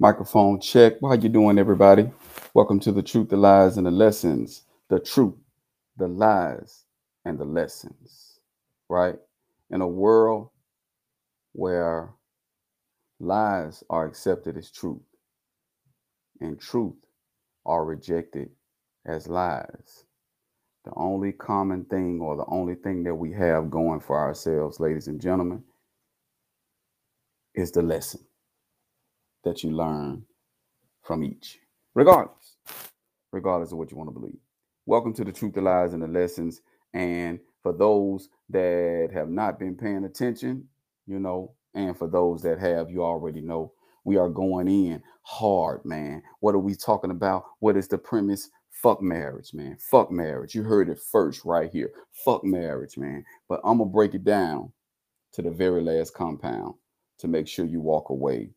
Microphone check. How you doing, everybody? Welcome to the truth, the lies, and the lessons. The truth, the lies, and the lessons. Right? In a world where lies are accepted as truth and truth are rejected as lies. The only common thing or the only thing that we have going for ourselves, ladies and gentlemen, is the lesson that you learn from each, regardless, regardless of what you want to believe. Welcome to the truth, the lies, and the lessons. And for those that have not been paying attention, you know, and for those that have, you already know we are going in hard, man. What are we talking about? What is the premise? Fuck marriage, man. Fuck marriage. You heard it first right here. Fuck marriage, man. But I'm going to break it down to the very last compound to make sure you walk away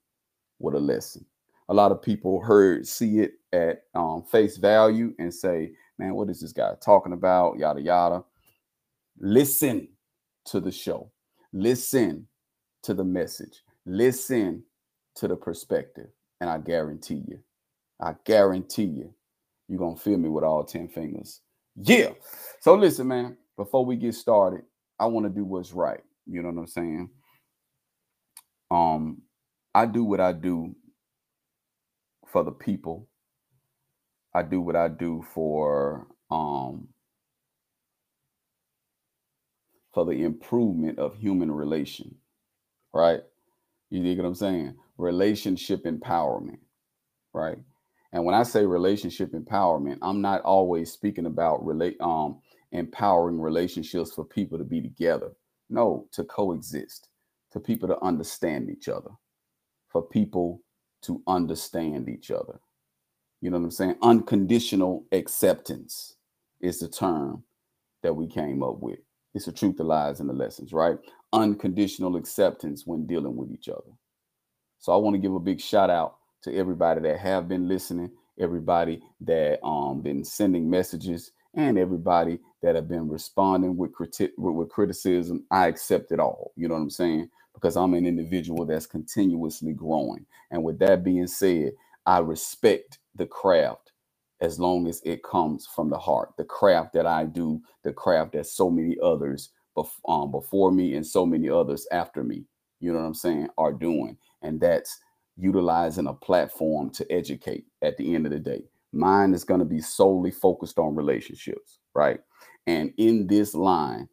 with a lesson. A lot of people heard, see it at um, face value and say, man, what is this guy talking about? Yada, yada. Listen to the show. Listen to the message. Listen to the perspective. And I guarantee you, I guarantee you, you're going to feel me with all 10 fingers. Yeah. So listen, man, before we get started, I want to do what's right. You know what I'm saying? Um, I do what I do for the people. I do what I do for um for the improvement of human relation. Right? You dig what I'm saying? Relationship empowerment. Right? And when I say relationship empowerment, I'm not always speaking about relate um empowering relationships for people to be together. No, to coexist, to people to understand each other for people to understand each other. You know what I'm saying? Unconditional acceptance is the term that we came up with. It's the truth, the lies, and the lessons, right? Unconditional acceptance when dealing with each other. So I want to give a big shout out to everybody that have been listening, everybody that um been sending messages, and everybody that have been responding with, criti- with criticism. I accept it all. You know what I'm saying? Because I'm an individual that's continuously growing. And with that being said, I respect the craft as long as it comes from the heart. The craft that I do, the craft that so many others bef- um, before me and so many others after me, you know what I'm saying, are doing. And that's utilizing a platform to educate at the end of the day. Mine is going to be solely focused on relationships, right? And in this line,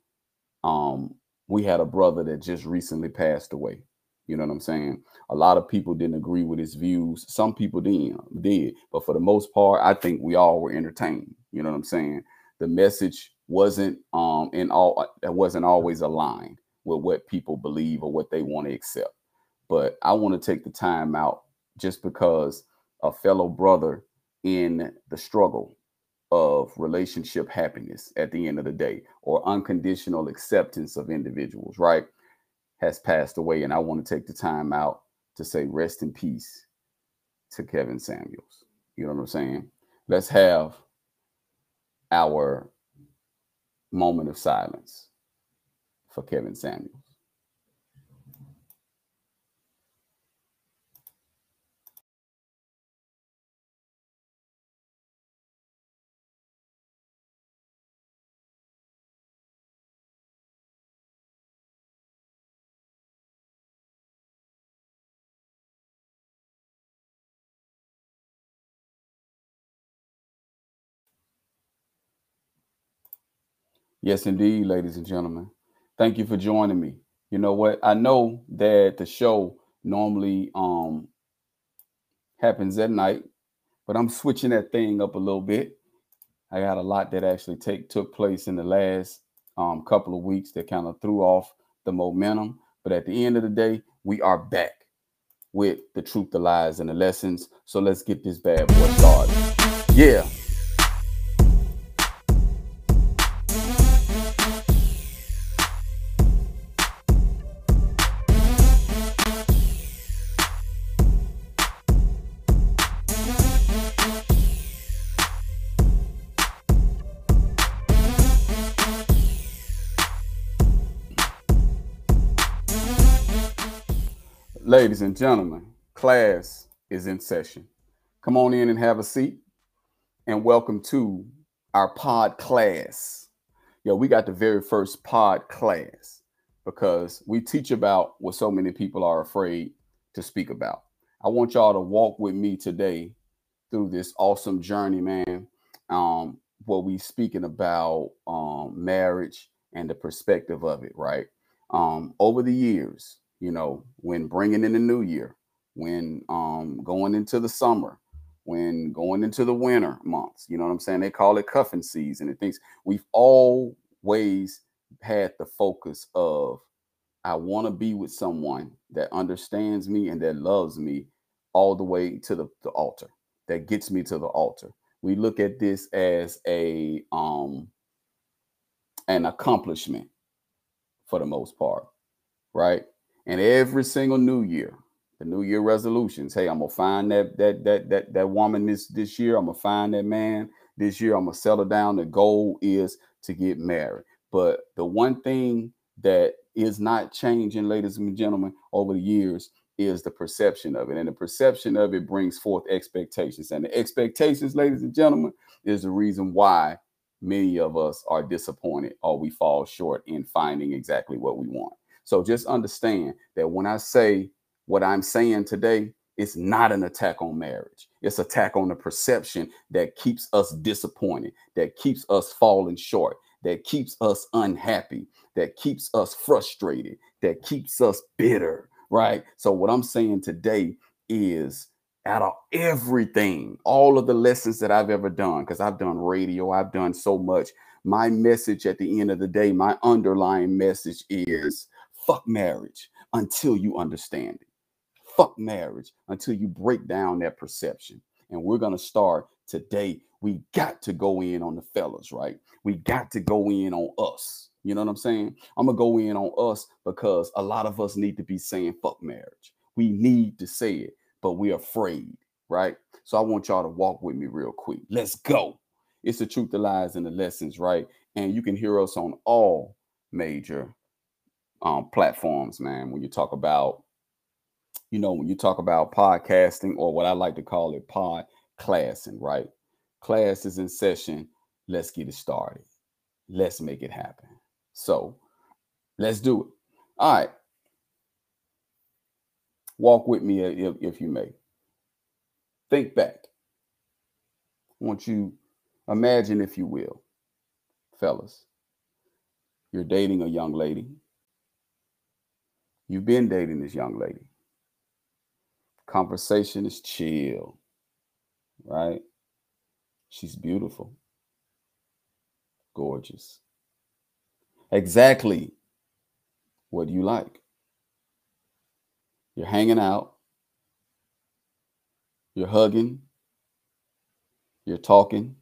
um, we had a brother that just recently passed away. You know what I'm saying? A lot of people didn't agree with his views. Some people did, did, but for the most part, I think we all were entertained. You know what I'm saying? The message wasn't um in all it wasn't always aligned with what people believe or what they want to accept. But I want to take the time out just because a fellow brother in the struggle of relationship happiness at the end of the day or unconditional acceptance of individuals, right? Has passed away. And I want to take the time out to say rest in peace to Kevin Samuels. You know what I'm saying? Let's have our moment of silence for Kevin Samuels. Yes, indeed, ladies and gentlemen. Thank you for joining me. You know what? I know that the show normally um happens at night, but I'm switching that thing up a little bit. I got a lot that actually take took place in the last um, couple of weeks that kind of threw off the momentum. But at the end of the day, we are back with the truth, the lies, and the lessons. So let's get this bad boy started. Yeah. Ladies and gentlemen, class is in session. Come on in and have a seat. And welcome to our pod class. Yo, we got the very first pod class because we teach about what so many people are afraid to speak about. I want y'all to walk with me today through this awesome journey, man. Um, what we speaking about um, marriage and the perspective of it, right? Um, over the years, you know, when bringing in the new year, when um, going into the summer, when going into the winter months, you know what I'm saying? They call it cuffing season and things. We've always had the focus of I want to be with someone that understands me and that loves me all the way to the, the altar, that gets me to the altar. We look at this as a um an accomplishment for the most part, right? And every single new year, the new year resolutions, hey, I'm gonna find that that that that that woman this this year, I'm gonna find that man this year, I'm gonna settle down. The goal is to get married. But the one thing that is not changing, ladies and gentlemen, over the years is the perception of it. And the perception of it brings forth expectations. And the expectations, ladies and gentlemen, is the reason why many of us are disappointed or we fall short in finding exactly what we want. So just understand that when I say what I'm saying today, it's not an attack on marriage. It's attack on the perception that keeps us disappointed, that keeps us falling short, that keeps us unhappy, that keeps us frustrated, that keeps us bitter, right? So, what I'm saying today is out of everything, all of the lessons that I've ever done, because I've done radio, I've done so much. My message at the end of the day, my underlying message is fuck marriage until you understand it. Fuck marriage until you break down that perception. And we're going to start today. We got to go in on the fellas, right? We got to go in on us you know what I'm saying? I'm gonna go in on us because a lot of us need to be saying fuck marriage. We need to say it, but we're afraid, right? So I want y'all to walk with me real quick. Let's go. It's the truth, the lies, and the lessons, right? And you can hear us on all major um, platforms, man. When you talk about, you know, when you talk about podcasting or what I like to call it pod classing, right? Class is in session. Let's get it started. Let's make it happen. So let's do it. All right. Walk with me if, if you may. Think back. I want you imagine, if you will, fellas, you're dating a young lady. You've been dating this young lady. Conversation is chill, right? She's beautiful, gorgeous. Exactly what you like. You're hanging out, you're hugging, you're talking,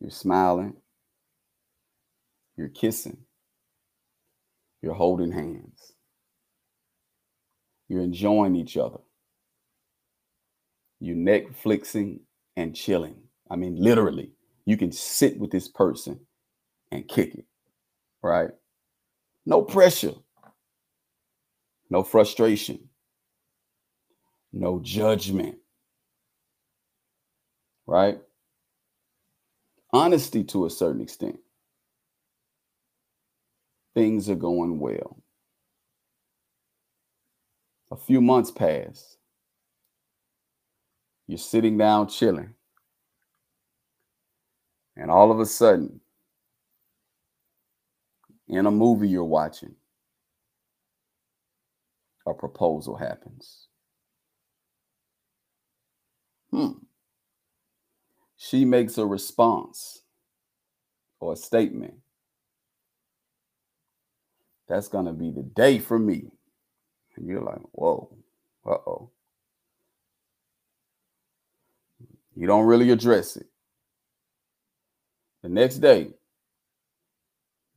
you're smiling, you're kissing, you're holding hands, you're enjoying each other, you're Netflixing and chilling. I mean, literally, you can sit with this person and kick it right? No pressure, no frustration, no judgment, right? Honesty to a certain extent. Things are going well. A few months pass. You're sitting down chilling. And all of a sudden, in a movie you're watching, a proposal happens. Hmm. She makes a response or a statement. That's going to be the day for me. And you're like, whoa, uh oh. You don't really address it. The next day,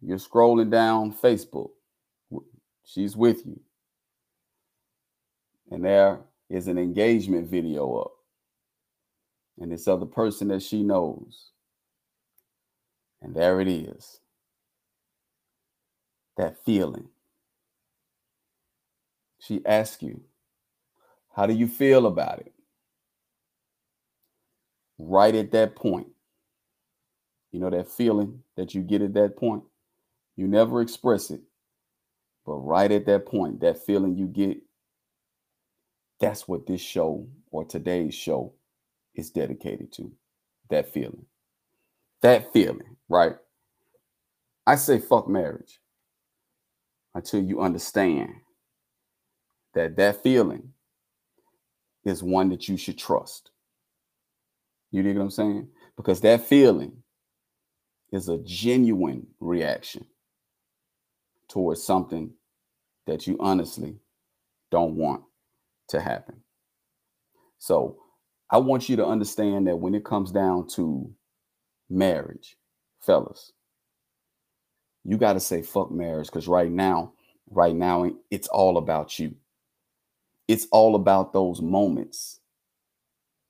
you're scrolling down Facebook. She's with you. And there is an engagement video up. And this other person that she knows. And there it is. That feeling. She asks you, How do you feel about it? Right at that point, you know that feeling that you get at that point? You never express it, but right at that point, that feeling you get, that's what this show or today's show is dedicated to. That feeling. That feeling, right? I say fuck marriage until you understand that that feeling is one that you should trust. You dig what I'm saying? Because that feeling is a genuine reaction towards something that you honestly don't want to happen. So I want you to understand that when it comes down to marriage, fellas, you got to say fuck marriage because right now, right now, it's all about you. It's all about those moments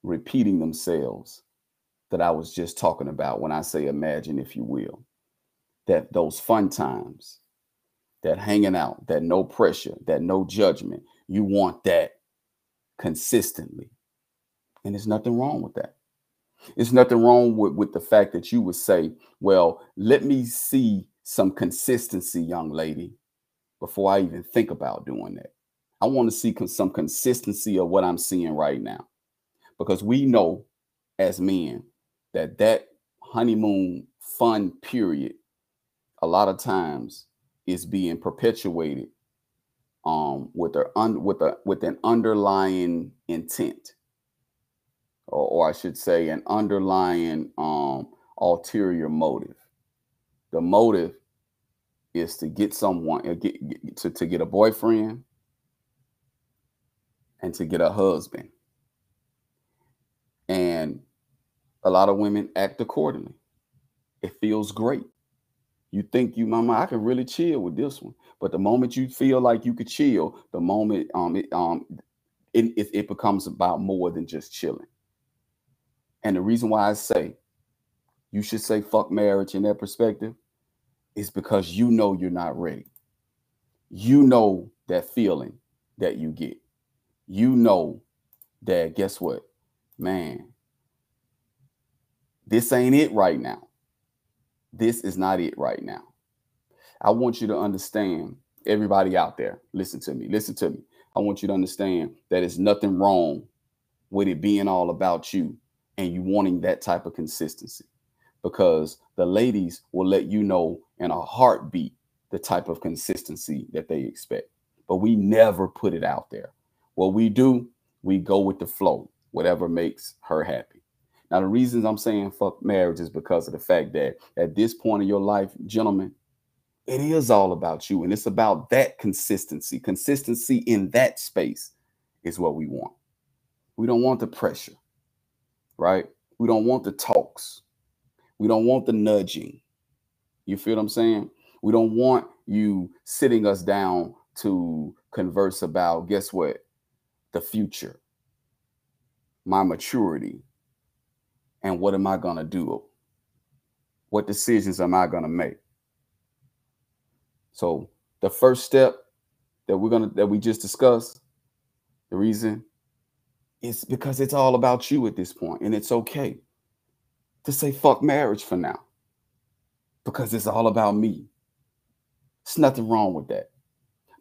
repeating themselves that I was just talking about when I say imagine, if you will. That those fun times, that hanging out, that no pressure, that no judgment. You want that consistently. And there's nothing wrong with that. There's nothing wrong with, with the fact that you would say, well, let me see some consistency, young lady, before I even think about doing that. I want to see some consistency of what I'm seeing right now. Because we know as men that that honeymoon fun period a lot of times is being perpetuated um, with a un, with a with an underlying intent, or, or I should say, an underlying um, ulterior motive. The motive is to get someone uh, get, get, to, to get a boyfriend and to get a husband. And a lot of women act accordingly. It feels great. You think you, mama, I can really chill with this one. But the moment you feel like you could chill, the moment um it um it, it, it becomes about more than just chilling. And the reason why I say you should say fuck marriage in that perspective is because you know you're not ready. You know that feeling that you get. You know that guess what? Man, this ain't it right now. This is not it right now. I want you to understand, everybody out there, listen to me, listen to me. I want you to understand that it's nothing wrong with it being all about you and you wanting that type of consistency because the ladies will let you know in a heartbeat the type of consistency that they expect. But we never put it out there. What we do, we go with the flow, whatever makes her happy. Now, the reasons I'm saying fuck marriage is because of the fact that at this point in your life, gentlemen, it is all about you. And it's about that consistency. Consistency in that space is what we want. We don't want the pressure, right? We don't want the talks. We don't want the nudging. You feel what I'm saying? We don't want you sitting us down to converse about, guess what? The future, my maturity, and what am I going to do? What decisions am I going to make? So the first step that we're gonna that we just discussed, the reason is because it's all about you at this point, and it's okay to say fuck marriage for now because it's all about me. It's nothing wrong with that.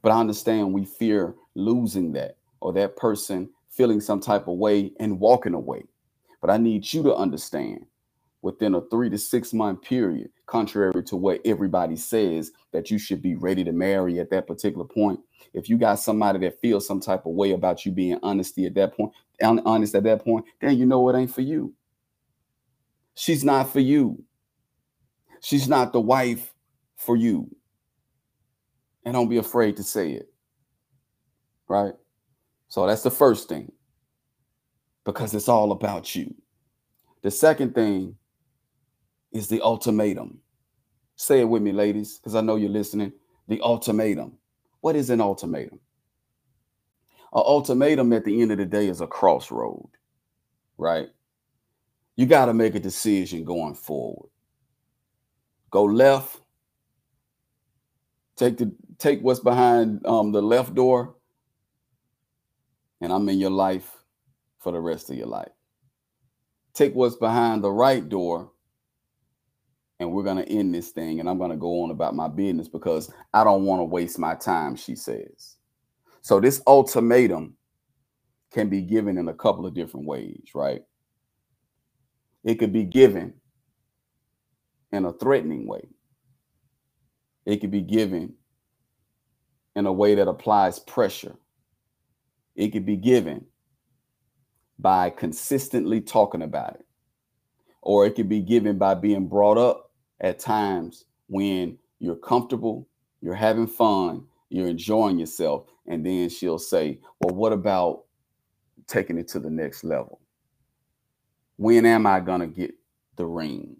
But I understand we fear losing that or that person feeling some type of way and walking away. But I need you to understand within a three to six month period, contrary to what everybody says that you should be ready to marry at that particular point. If you got somebody that feels some type of way about you being honesty at that point, honest at that point, then you know it ain't for you. She's not for you. She's not the wife for you. And don't be afraid to say it. Right? So that's the first thing. Because it's all about you. The second thing is the ultimatum. Say it with me, ladies, because I know you're listening. The ultimatum. What is an ultimatum? An ultimatum at the end of the day is a crossroad, right? You got to make a decision going forward. Go left. Take the take what's behind um, the left door, and I'm in your life for the rest of your life. Take what's behind the right door, and we're going to end this thing, and I'm going to go on about my business because I don't want to waste my time, she says. So, this ultimatum can be given in a couple of different ways, right? It could be given in a threatening way. It could be given in a way that applies pressure. It could be given by consistently talking about it. Or it could be given by being brought up at times when you're comfortable, you're having fun, you're enjoying yourself. And then she'll say, Well, what about taking it to the next level? When am I going to get the ring?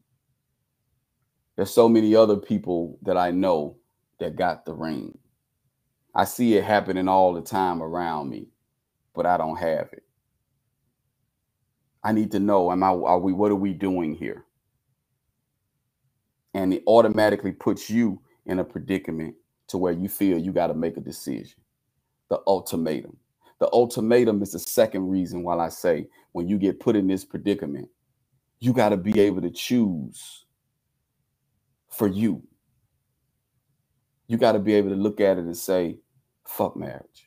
There's so many other people that I know that got the ring. I see it happening all the time around me, but I don't have it. I need to know, am I are we what are we doing here? And it automatically puts you in a predicament to where you feel you got to make a decision. The ultimatum. The ultimatum is the second reason why I say when you get put in this predicament, you got to be able to choose for you. You got to be able to look at it and say, fuck marriage.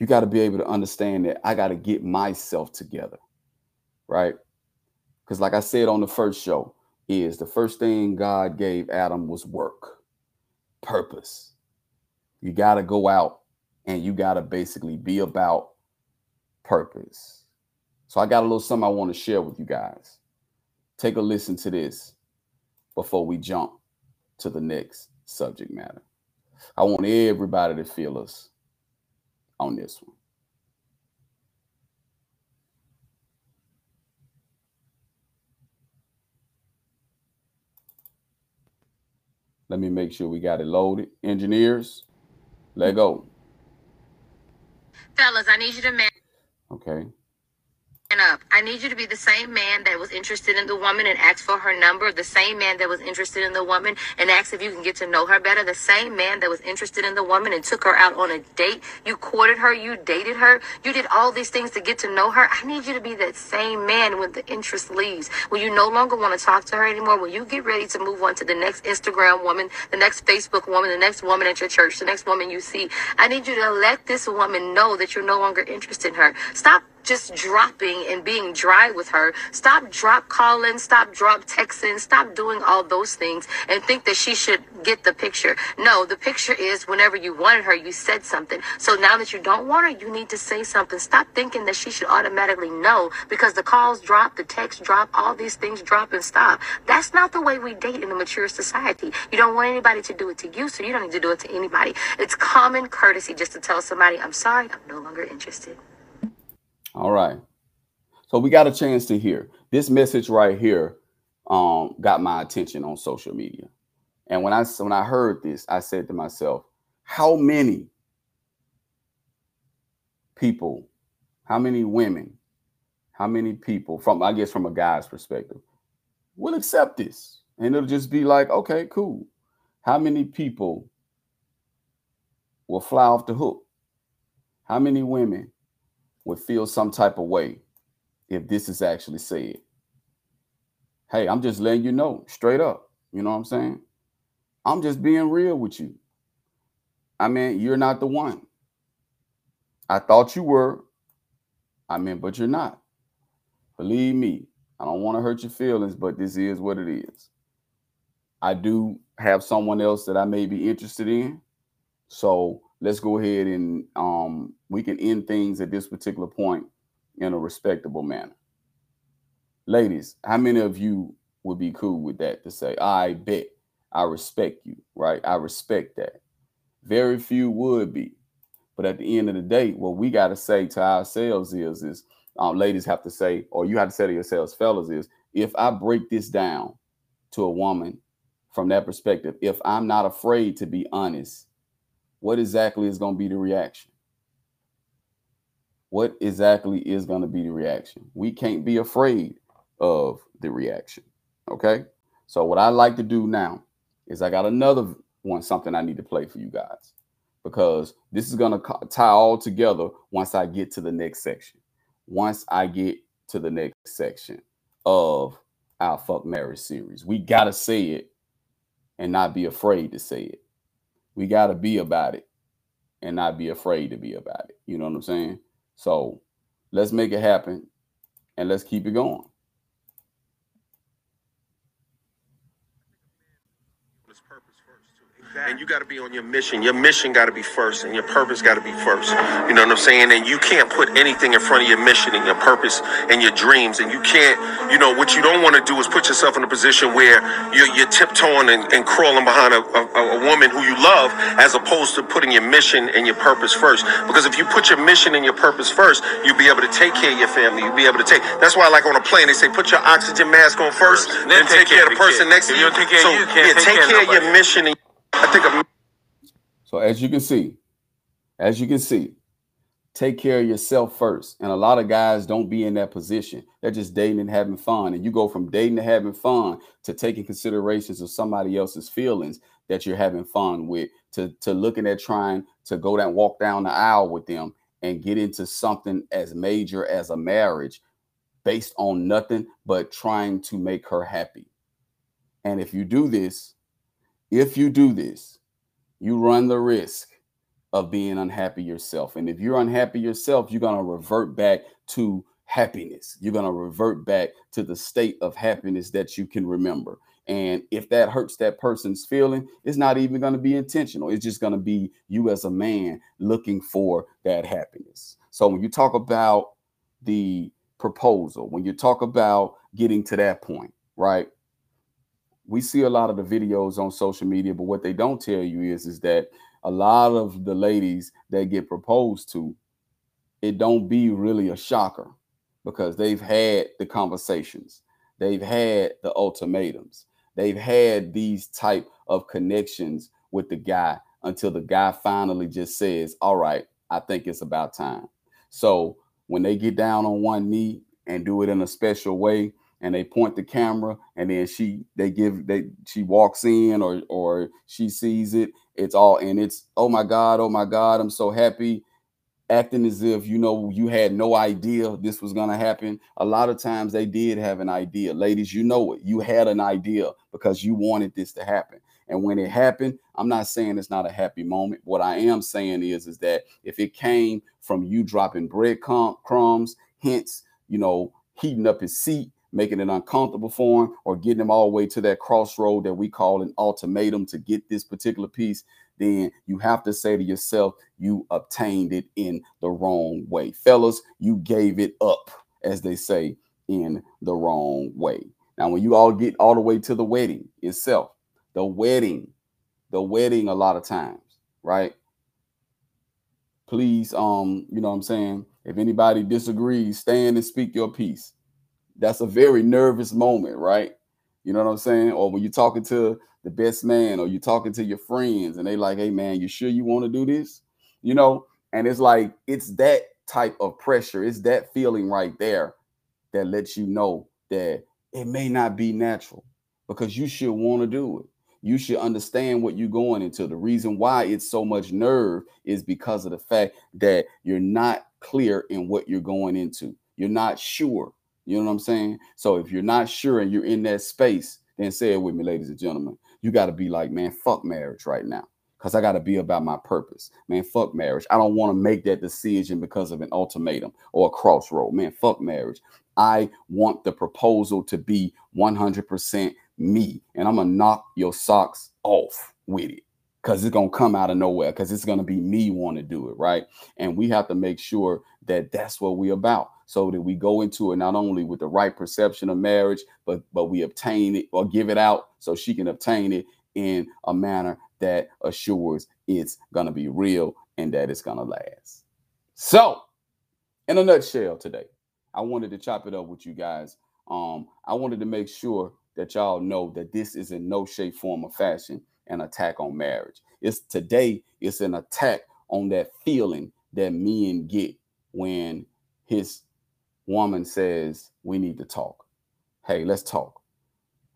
You got to be able to understand that I got to get myself together, right? Because, like I said on the first show, is the first thing God gave Adam was work, purpose. You got to go out and you got to basically be about purpose. So, I got a little something I want to share with you guys. Take a listen to this before we jump to the next subject matter. I want everybody to feel us on this one. Let me make sure we got it loaded. Engineers, let go. Fellas, I need you to man. Okay up. I need you to be the same man that was interested in the woman and asked for her number, the same man that was interested in the woman and asked if you can get to know her better, the same man that was interested in the woman and took her out on a date. You courted her, you dated her, you did all these things to get to know her. I need you to be that same man when the interest leaves, when you no longer want to talk to her anymore, when you get ready to move on to the next Instagram woman, the next Facebook woman, the next woman at your church, the next woman you see. I need you to let this woman know that you're no longer interested in her. Stop just dropping and being dry with her. Stop drop calling, stop drop texting, stop doing all those things and think that she should get the picture. No, the picture is whenever you wanted her, you said something. So now that you don't want her, you need to say something. Stop thinking that she should automatically know because the calls drop, the texts drop, all these things drop and stop. That's not the way we date in a mature society. You don't want anybody to do it to you, so you don't need to do it to anybody. It's common courtesy just to tell somebody, I'm sorry, I'm no longer interested. All right. So we got a chance to hear this message right here. Um, got my attention on social media, and when I when I heard this, I said to myself, "How many people, how many women, how many people from I guess from a guy's perspective will accept this, and it'll just be like, okay, cool. How many people will fly off the hook? How many women would feel some type of way if this is actually said. Hey, I'm just letting you know straight up. You know what I'm saying? I'm just being real with you. I mean, you're not the one. I thought you were. I mean, but you're not. Believe me, I don't want to hurt your feelings, but this is what it is. I do have someone else that I may be interested in. So let's go ahead and um, we can end things at this particular point in a respectable manner. Ladies, how many of you would be cool with that to say, I bet I respect you, right? I respect that. Very few would be. But at the end of the day, what we got to say to ourselves is, is um, ladies have to say, or you have to say to yourselves, fellas, is if I break this down to a woman from that perspective, if I'm not afraid to be honest what exactly is going to be the reaction? What exactly is going to be the reaction? We can't be afraid of the reaction. Okay. So, what I like to do now is I got another one, something I need to play for you guys. because this is going to tie all together once I get to the next section. Once I get to the next section of our fuck marriage series, we got to say it and not be afraid to say it. We got to be about it and not be afraid to be about it. You know what I'm saying? So let's make it happen and let's keep it going. And you got to be on your mission. Your mission got to be first, and your purpose got to be first. You know what I'm saying? And you can't put anything in front of your mission and your purpose and your dreams. And you can't, you know, what you don't want to do is put yourself in a position where you're, you're tiptoeing and, and, crawling behind a, a, a woman who you love, as opposed to putting your mission and your purpose first. Because if you put your mission and your purpose first, you'll be able to take care of your family. You'll be able to take. That's why, like on a plane, they say put your oxygen mask on first, then, then take, care of the person next to you. So yeah, take care of your mission. And, I think I'm. So as you can see, as you can see, take care of yourself first. And a lot of guys don't be in that position. They're just dating and having fun. And you go from dating to having fun to taking considerations of somebody else's feelings that you're having fun with, to, to looking at trying to go down, walk down the aisle with them and get into something as major as a marriage based on nothing but trying to make her happy. And if you do this, if you do this, you run the risk of being unhappy yourself. And if you're unhappy yourself, you're going to revert back to happiness. You're going to revert back to the state of happiness that you can remember. And if that hurts that person's feeling, it's not even going to be intentional. It's just going to be you as a man looking for that happiness. So when you talk about the proposal, when you talk about getting to that point, right? We see a lot of the videos on social media, but what they don't tell you is is that a lot of the ladies that get proposed to, it don't be really a shocker because they've had the conversations, they've had the ultimatums, they've had these type of connections with the guy until the guy finally just says, "All right, I think it's about time." So when they get down on one knee and do it in a special way, and they point the camera and then she they give they she walks in or or she sees it it's all and it's oh my god oh my god i'm so happy acting as if you know you had no idea this was going to happen. A lot of times they did have an idea. Ladies you know it. You had an idea because you wanted this to happen. And when it happened i'm not saying it's not a happy moment. What i am saying is is that if it came from you dropping bread crumbs hints you know heating up his seat making it uncomfortable for him, or getting him all the way to that crossroad that we call an ultimatum to get this particular piece, then you have to say to yourself, you obtained it in the wrong way. Fellas, you gave it up, as they say, in the wrong way. Now, when you all get all the way to the wedding itself, the wedding, the wedding, a lot of times, right? Please, um, you know what I'm saying? If anybody disagrees, stand and speak your piece that's a very nervous moment, right? You know what I'm saying? Or when you're talking to the best man or you're talking to your friends and they like, hey man, you sure you want to do this? You know, and it's like it's that type of pressure, it's that feeling right there that lets you know that it may not be natural because you should want to do it. You should understand what you're going into. The reason why it's so much nerve is because of the fact that you're not clear in what you're going into. You're not sure. You know what I'm saying? So if you're not sure and you're in that space, then say it with me, ladies and gentlemen. You got to be like, man, fuck marriage right now. Because I got to be about my purpose. Man, fuck marriage. I don't want to make that decision because of an ultimatum or a crossroad. Man, fuck marriage. I want the proposal to be 100% me. And I'm to knock your socks off with it because it's going to come out of nowhere because it's going to be me want to do it. Right. And we have to make sure that that's what we're about so that we go into it not only with the right perception of marriage, but but we obtain it or give it out so she can obtain it in a manner that assures it's gonna be real and that it's gonna last. So, in a nutshell, today, I wanted to chop it up with you guys. Um, I wanted to make sure that y'all know that this is in no shape, form, or fashion an attack on marriage. It's today, it's an attack on that feeling that men get when his woman says, We need to talk. Hey, let's talk.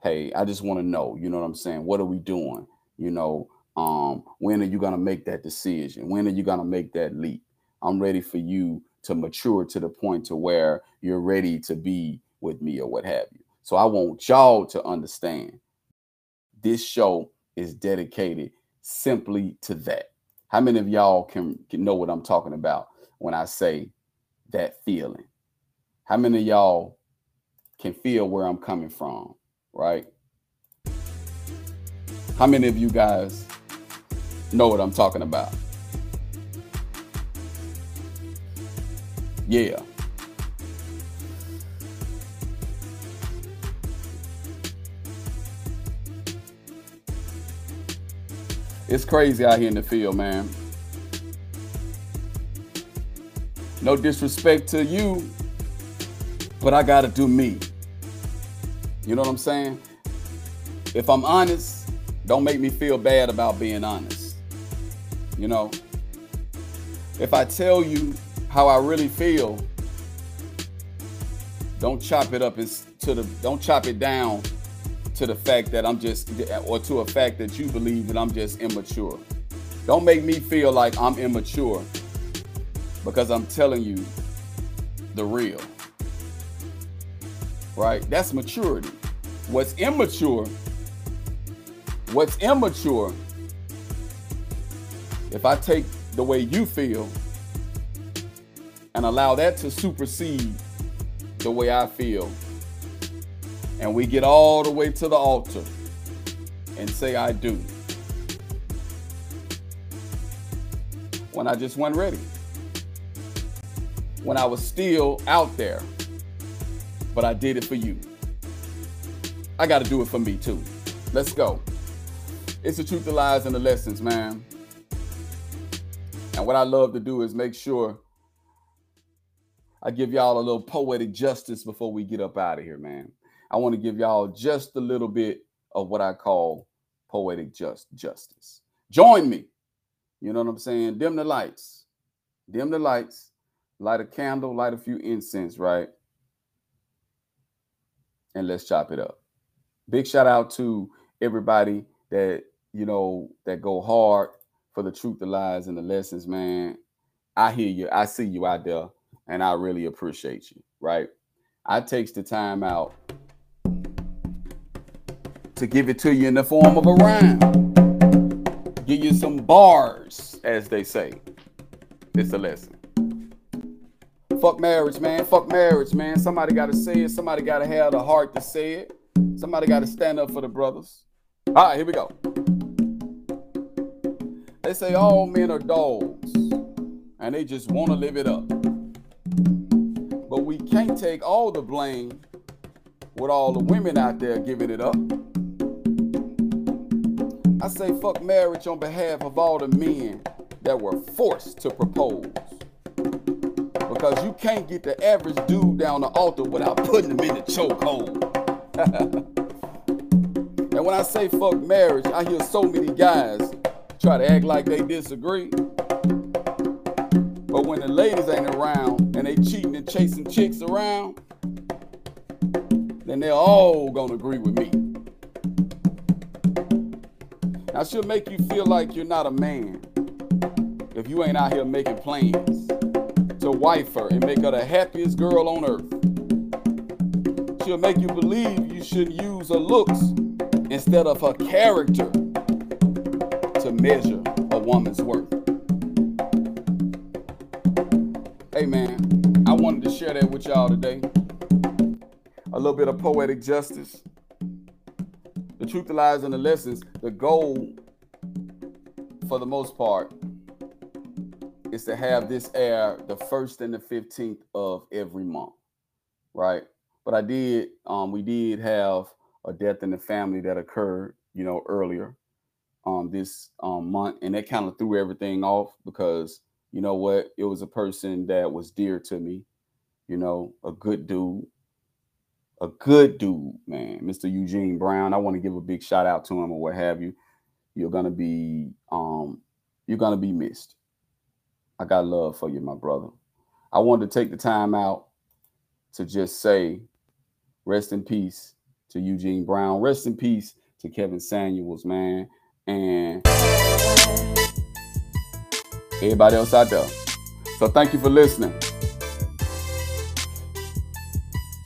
Hey, I just want to know, you know what I'm saying? What are we doing? You know, Um, when are you gonna make that decision? When are you gonna make that leap? I'm ready for you to mature to the point to where you're ready to be with me or what have you. So I want y'all to understand this show is dedicated simply to that. How many of y'all can, can know what I'm talking about when I say that feeling? How many of y'all can feel where I'm coming from, right? How many of you guys know what I'm talking about? Yeah. It's crazy out here in the field, man. No disrespect to you, but I got to do me. You know what I'm saying? If I'm honest, don't make me feel bad about being honest. You know, if I tell you how I really feel, don't chop it up to the don't chop it down to the fact that I'm just or to a fact that you believe that I'm just immature. Don't make me feel like I'm immature because I'm telling you the real. Right? That's maturity. What's immature? What's immature? If I take the way you feel and allow that to supersede the way I feel, and we get all the way to the altar and say, I do. When I just wasn't ready. When I was still out there, but I did it for you. I got to do it for me too. Let's go. It's the truth, the lies, and the lessons, man. And what I love to do is make sure I give y'all a little poetic justice before we get up out of here, man. I want to give y'all just a little bit of what I call poetic just justice. Join me. You know what I'm saying? Dim the lights. Dim the lights. Light a candle, light a few incense, right? And let's chop it up. Big shout out to everybody that, you know, that go hard for the truth, the lies, and the lessons, man. I hear you. I see you out there, and I really appreciate you, right? I takes the time out to give it to you in the form of a rhyme. Give you some bars, as they say. It's a lesson. Fuck marriage, man. Fuck marriage, man. Somebody got to say it. Somebody got to have the heart to say it. Somebody got to stand up for the brothers. All right, here we go. They say all men are dogs and they just want to live it up. But we can't take all the blame with all the women out there giving it up. I say fuck marriage on behalf of all the men that were forced to propose. Because you can't get the average dude down the altar without putting him in the chokehold. and when I say fuck marriage, I hear so many guys try to act like they disagree. But when the ladies ain't around and they cheating and chasing chicks around, then they're all gonna agree with me. Now, she'll make you feel like you're not a man if you ain't out here making plans to wife her and make her the happiest girl on earth. She'll make you believe you should use her looks instead of her character to measure a woman's worth. Hey man, I wanted to share that with y'all today. A little bit of poetic justice the truth, lies, in the lessons, the goal, for the most part, is to have this air the first and the 15th of every month, right? But I did, um, we did have a death in the family that occurred, you know, earlier um, this um, month, and that kind of threw everything off because, you know what, it was a person that was dear to me, you know, a good dude, a good dude, man, Mr. Eugene Brown. I want to give a big shout out to him or what have you. You're gonna be um you're gonna be missed. I got love for you, my brother. I wanted to take the time out to just say rest in peace to Eugene Brown. Rest in peace to Kevin Samuels, man. and everybody else out there. So thank you for listening.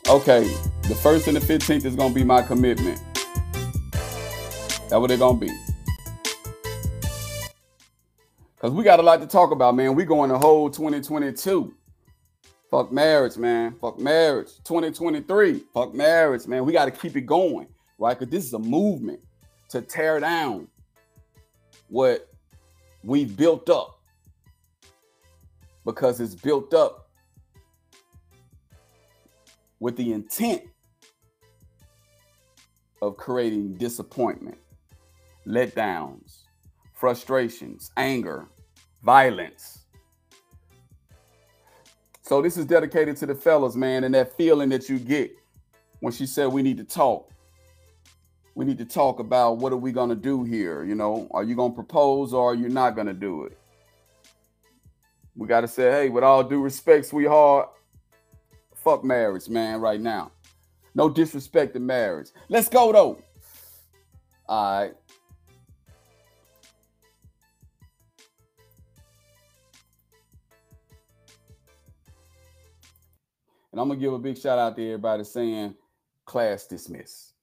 Okay, the first and the 15th is gonna be my commitment. That what they're gonna be. Cause we got a lot to talk about, man. We going the whole 2022. Fuck marriage, man. Fuck marriage. 2023. Fuck marriage, man. We got to keep it going, right? Because this is a movement to tear down what we've built up. Because it's built up with the intent of creating disappointment, letdowns, frustrations, anger, violence. So this is dedicated to the fellas, man, and that feeling that you get when she said we need to talk. We need to talk about what are we gonna do here? You know, are you gonna propose or are you not gonna do it? We gotta say, hey, with all due respect, sweetheart, fuck marriage, man, right now. No disrespect to marriage. Let's go though. All right. And I'm gonna give a big shout out to everybody saying class dismissed.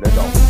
Let's go.